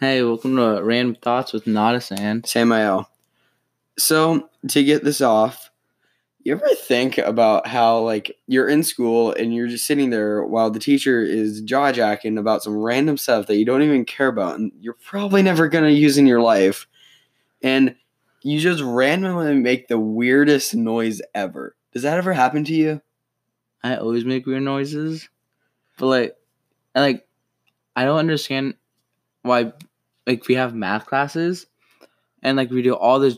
Hey, welcome to Random Thoughts with Nodis and. Samael. So to get this off, you ever think about how like you're in school and you're just sitting there while the teacher is jaw jacking about some random stuff that you don't even care about and you're probably never gonna use in your life, and you just randomly make the weirdest noise ever. Does that ever happen to you? I always make weird noises, but like, I like, I don't understand why. Like, we have math classes, and like we do all this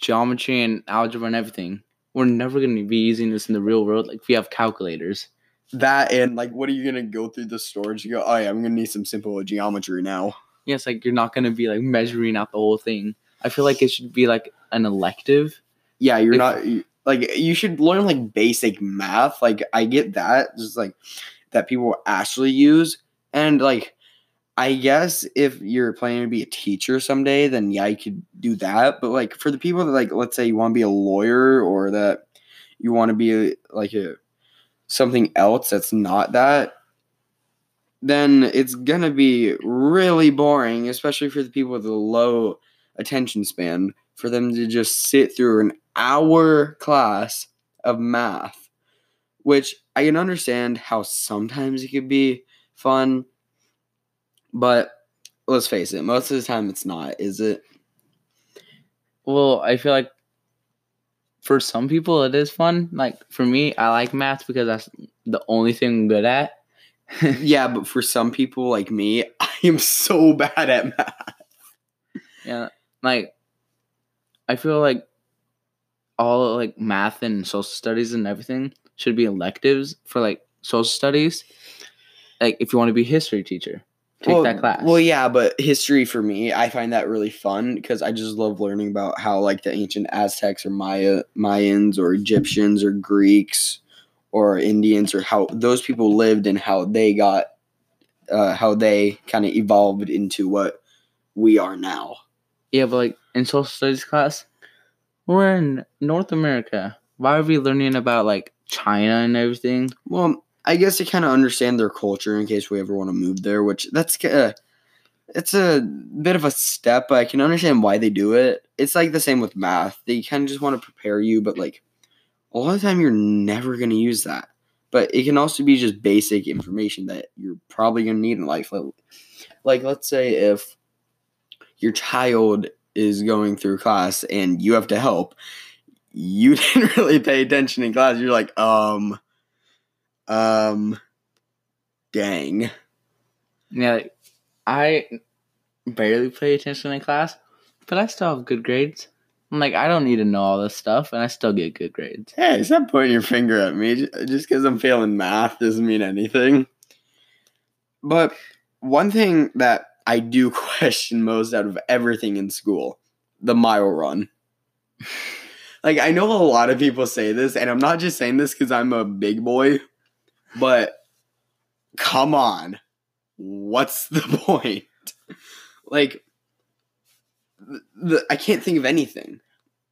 geometry and algebra and everything. We're never gonna be using this in the real world. Like, we have calculators. That and like, what are you gonna go through the storage? You go, oh yeah, I'm gonna need some simple geometry now. Yes, like you're not gonna be like measuring out the whole thing. I feel like it should be like an elective. Yeah, you're If- not like you should learn like basic math. Like I get that, just like that people actually use, and like I guess if you're planning to be a teacher someday, then yeah, you could do that. But like for the people that like, let's say you want to be a lawyer or that you want to be a, like a something else that's not that, then it's gonna be really boring, especially for the people with a low attention span, for them to just sit through an hour class of math, which I can understand how sometimes it could be fun, but let's face it, most of the time it's not, is it? Well, I feel like for some people it is fun. Like for me, I like math because that's the only thing I'm good at. yeah, but for some people like me, I am so bad at math. Yeah, like I feel like all like math and social studies and everything should be electives for like social studies. Like if you want to be a history teacher, take well, that class. Well, yeah, but history for me, I find that really fun because I just love learning about how like the ancient Aztecs or Maya Mayans or Egyptians or Greeks or Indians or how those people lived and how they got uh, how they kind of evolved into what we are now. Yeah, but like in social studies class, we're in North America. Why are we learning about like China and everything? Well, I guess to kind of understand their culture in case we ever want to move there, which that's uh, it's a bit of a step, but I can understand why they do it. It's like the same with math. They kind of just want to prepare you, but like a lot of time you're never going to use that. But it can also be just basic information that you're probably going to need in life. Like, like let's say if your child is going through class and you have to help, you didn't really pay attention in class. You're like, um, um, dang. Yeah, like, I barely pay attention in class, but I still have good grades. I'm like, I don't need to know all this stuff, and I still get good grades. Hey, stop pointing your finger at me. Just because I'm failing math doesn't mean anything. But one thing that I do question most out of everything in school the mile run. like, I know a lot of people say this, and I'm not just saying this because I'm a big boy, but come on. What's the point? like, the, the, I can't think of anything.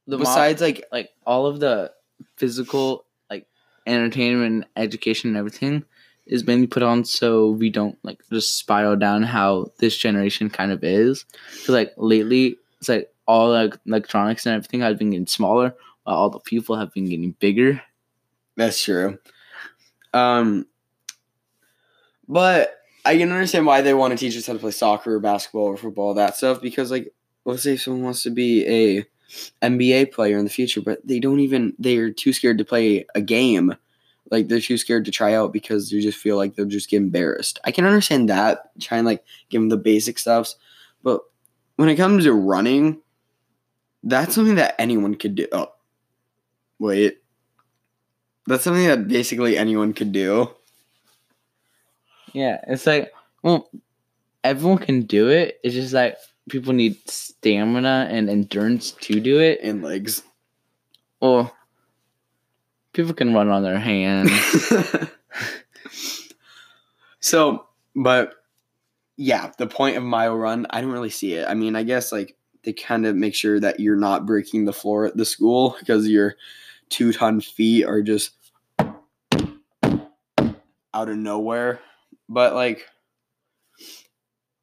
The mo- Besides, like, like all of the physical like entertainment education and everything is mainly put on so we don't like just spiral down how this generation kind of is Cause like lately it's like all like electronics and everything has been getting smaller while all the people have been getting bigger That's true. Um, but I can understand why they want to teach us how to play soccer or basketball or football, that stuff. Because like, let's say someone wants to be a NBA player in the future, but they don't even they're too scared to play a game. Like they're too scared to try out because they just feel like they'll just get embarrassed. I can understand that. Try and like give them the basic stuffs, but when it comes to running, that's something that anyone could do. Oh, wait. That's something that basically anyone could do. yeah it's like well everyone can do it it's just like people need stamina and endurance to do it in legs. well people can run on their hands so, but yeah, the point of mile run, I don't really see it. I mean, I guess like they kind of make sure that you're not breaking the floor at the school because your two ton feet are just out of nowhere. But like,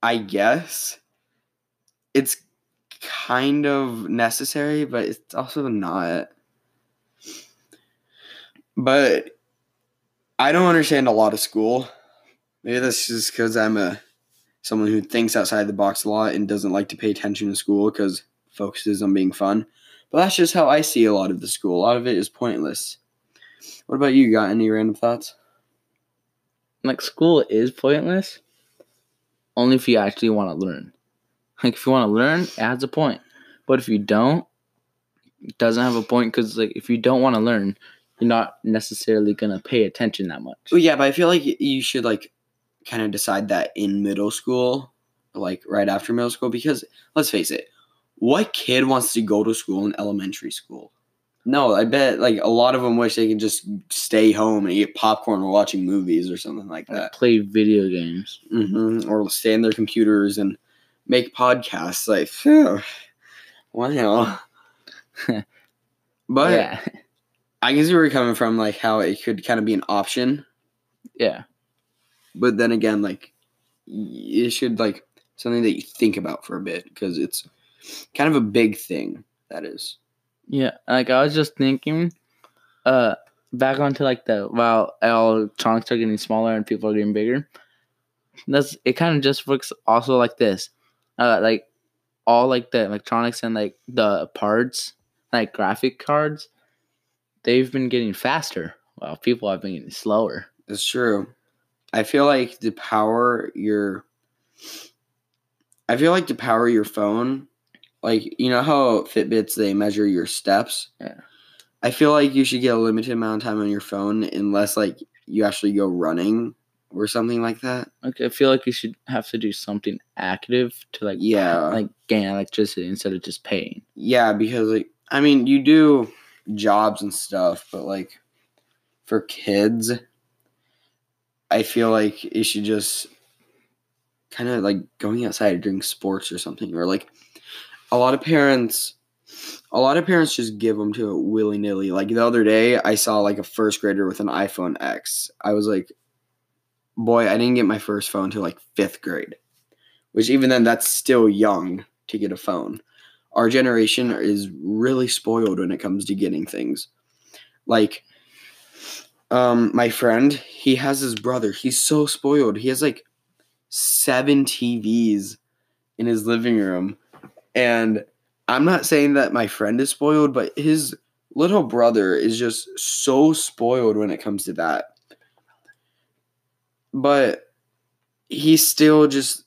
I guess it's kind of necessary, but it's also not. But I don't understand a lot of school. Maybe that's just because I'm a someone who thinks outside the box a lot and doesn't like to pay attention to school because focuses on being fun. But that's just how I see a lot of the school. A lot of it is pointless. What about you? Got any random thoughts? Like school is pointless only if you actually want to learn. Like if you want to learn, it a point. But if you don't, it doesn't have a point because like if you don't want to learn, you're not necessarily gonna pay attention that much. Well, yeah, but I feel like you should like kind of decide that in middle school, like right after middle school, because let's face it, what kid wants to go to school in elementary school? No, I bet like a lot of them wish they could just stay home and eat popcorn while watching movies or something like Like that, play video games. hmm or stay in their computers and make podcasts. Like, phew, wow. but yeah, I guess where you're coming from, like how it could kind of be an option, yeah, but then again, like it should like something that you think about for a bit because it's kind of a big thing. That is. Yeah. Like I was just thinking, uh, back onto like the while electronics are getting smaller and people are getting bigger. That's it. Kind of just works also like this, uh, like all like the electronics and like the parts, like graphic cards, they've been getting faster. While people have been getting slower. It's true. I feel like the power your I feel like to power your phone, like you know how Fitbits they measure your steps? Yeah. I feel like you should get a limited amount of time on your phone unless like you actually go running or something like that. Like I feel like you should have to do something active to like Yeah. like gain electricity instead of just paying. Yeah, because like I mean you do jobs and stuff, but like for kids, I feel like you should just kind of like going outside doing sports or something, or like a lot of parents. A lot of parents just give them to it willy nilly. Like the other day, I saw like a first grader with an iPhone X. I was like, boy, I didn't get my first phone till like fifth grade, which even then, that's still young to get a phone our generation is really spoiled when it comes to getting things. Like, um, my friend, he has his brother. He's so spoiled. He has like seven TVs in his living room. And I'm not saying that my friend is spoiled, but his little brother is just so spoiled when it comes to that. But he's still just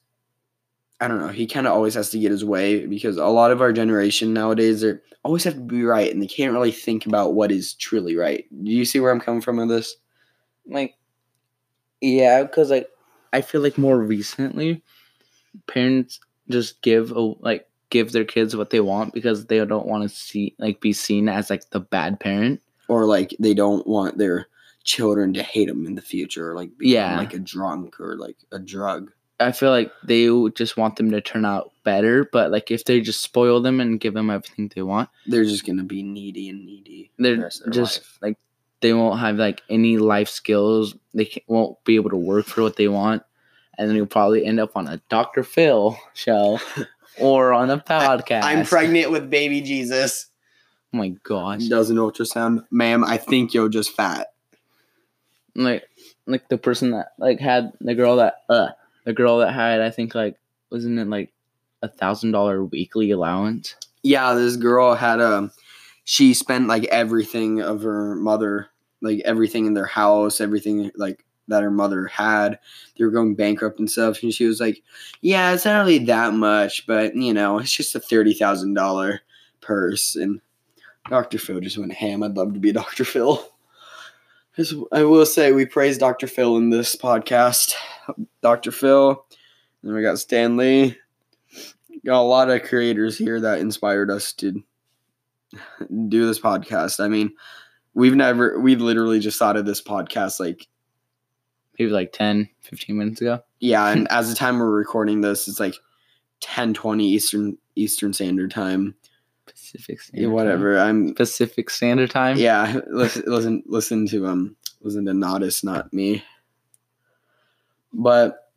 I don't know. He kind of always has to get his way because a lot of our generation nowadays they always have to be right and they can't really think about what is truly right. Do you see where I'm coming from with this? Like, yeah, because like I feel like more recently, parents just give a like give their kids what they want because they don't want to see like be seen as like the bad parent. Or like they don't want their children to hate them in the future, or like become Yeah. like a drunk or like a drug. I feel like they just want them to turn out better, but like if they just spoil them and give them everything they want, They're just gonna be needy and needy. they're their just life. like they won't have like any life skills. They can won't be able to work for what they want, and then you'll probably end up on a Dr. Phil show or on a podcast. I'm pregnant with baby Jesus. Oh my gosh! Does an ultrasound, ma'am? I think you're just fat. Like like the person that like had the girl that uh the girl that had I think like wasn't it like a thousand dollar weekly allowance? yeah, this girl had a she spent like everything of her mother, like everything in their house, everything like that her mother had. They were going bankrupt and stuff, and she was like, "Yeah, it's not really that much, but you know, it's just a thirty thousand dollar purse." And Dr. Phil just went ham. I'd love to be Dr. Phil. I will say we praise Dr. Phil in this podcast. Dr. Phil. And we got Stanley. Got a lot of creators here that inspired us to do this podcast. I mean, we've never, we literally just thought of this podcast like, Maybe like 10, 15 minutes ago. yeah. And as the time we're recording this, it's like 10 20 Eastern, Eastern Standard Time. Pacific Yeah, Standard Time. whatever. I'm, Pacific Standard Time. yeah. Listen, listen, listen to, um, listen to Nodis, not me. But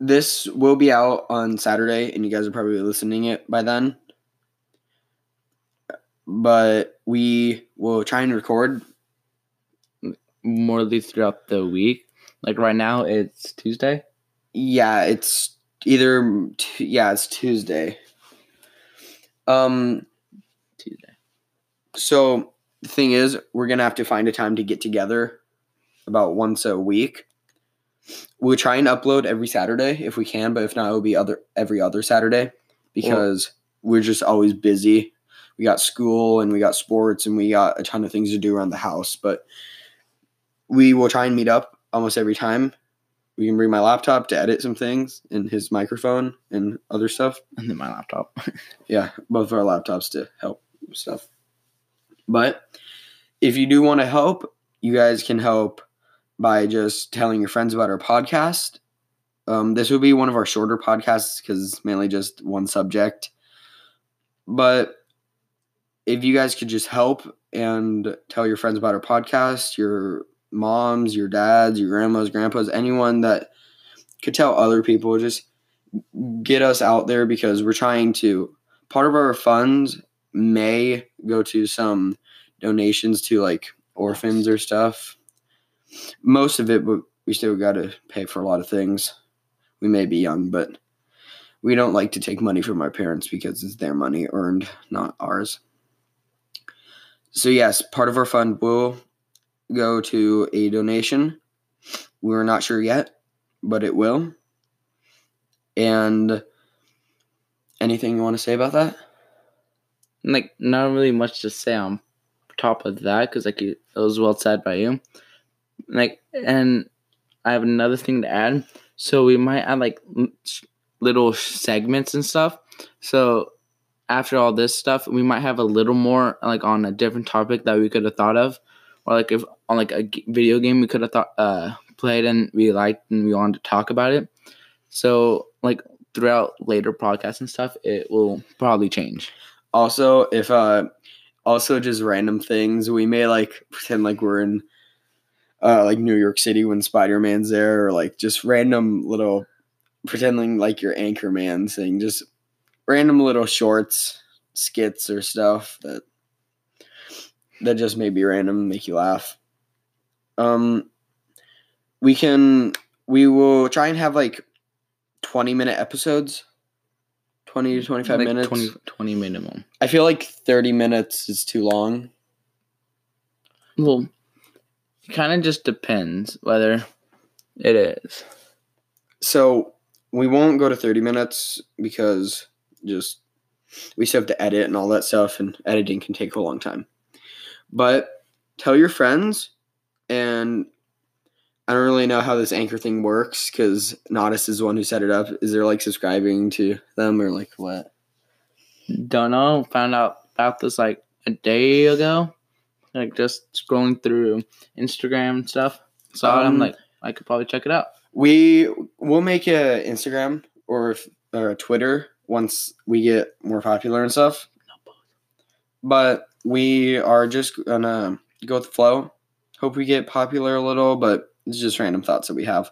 this will be out on Saturday, and you guys are probably listening it by then. But we will try and record. More of these throughout the week. Like right now, it's Tuesday. Yeah, it's either t- yeah, it's Tuesday. Um, Tuesday. so the thing is, we're gonna have to find a time to get together about once a week. We'll try and upload every Saturday if we can, but if not, it'll be other every other Saturday because we're just always busy. We got school and we got sports and we got a ton of things to do around the house, but we will try and meet up almost every time. We can bring my laptop to edit some things and his microphone and other stuff. And then my laptop. Yeah, both of our laptops to help stuff. But if you do want to help, you guys can help by just telling your friends about our podcast. Um, this will be one of our shorter podcasts because it's mainly just one subject. But if you guys could just help and tell your friends about our podcast, your moms, your dads, your grandmas, grandpas, anyone that could tell other people, just get us out there because we're trying to part of our funds may go to some donations to like orphans or stuff. Most of it, but we still got to pay for a lot of things. We may be young, but we don't like to take money from our parents because it's their money earned, not ours. So, yes, part of our fund will go to a donation. We're not sure yet, but it will. And anything you want to say about that? like not really much to say on top of that because like it was well said by you. Like, and I have another thing to add. So we might add like little segments and stuff. So after all this stuff, we might have a little more like on a different topic that we could have thought of, or like if on like a video game we could have thought uh played and we liked and we wanted to talk about it. So like throughout later podcasts and stuff, it will probably change. Also, if uh also just random things, we may like pretend like we're in uh like New York City when Spider-Man's there or like just random little pretending like you're Anchorman thing, just random little shorts, skits or stuff that that just may be random, make you laugh. Um we can we will try and have like 20 minute episodes. 20 to 25 Like minutes. 20, 20 minimum. I feel like 30 minutes is too long. Well, it kind of just depends whether it is. So we won't go to 30 minutes because just we still have to edit and all that stuff, and editing can take a long time. But tell your friends, and I don't really know how this anchor thing works because Nodis is the one who set it up. Is there like subscribing to them or like what? Don't know. Found out about this like a day ago. Like just scrolling through Instagram and stuff. Saw it. I'm Um, like, I could probably check it out. We will make a Instagram or, if- or a Twitter once we get more popular and stuff. But we are just gonna go with the flow. Hope we get popular a little, but it's just random thoughts that we have.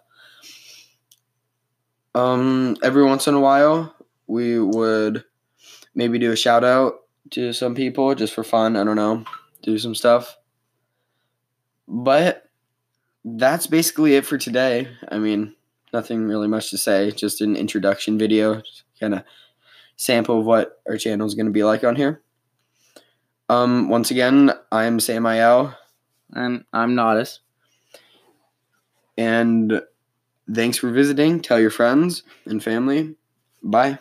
Um, every once in a while, we would maybe do a shout out to some people just for fun. I don't know, do some stuff. But that's basically it for today. I mean, nothing really much to say. Just an introduction video, kind of sample of what our channel is going to be like on here. Um, once again, I'm Sam And I'm Nodis. and thanks for visiting. Tell your friends and family. Bye.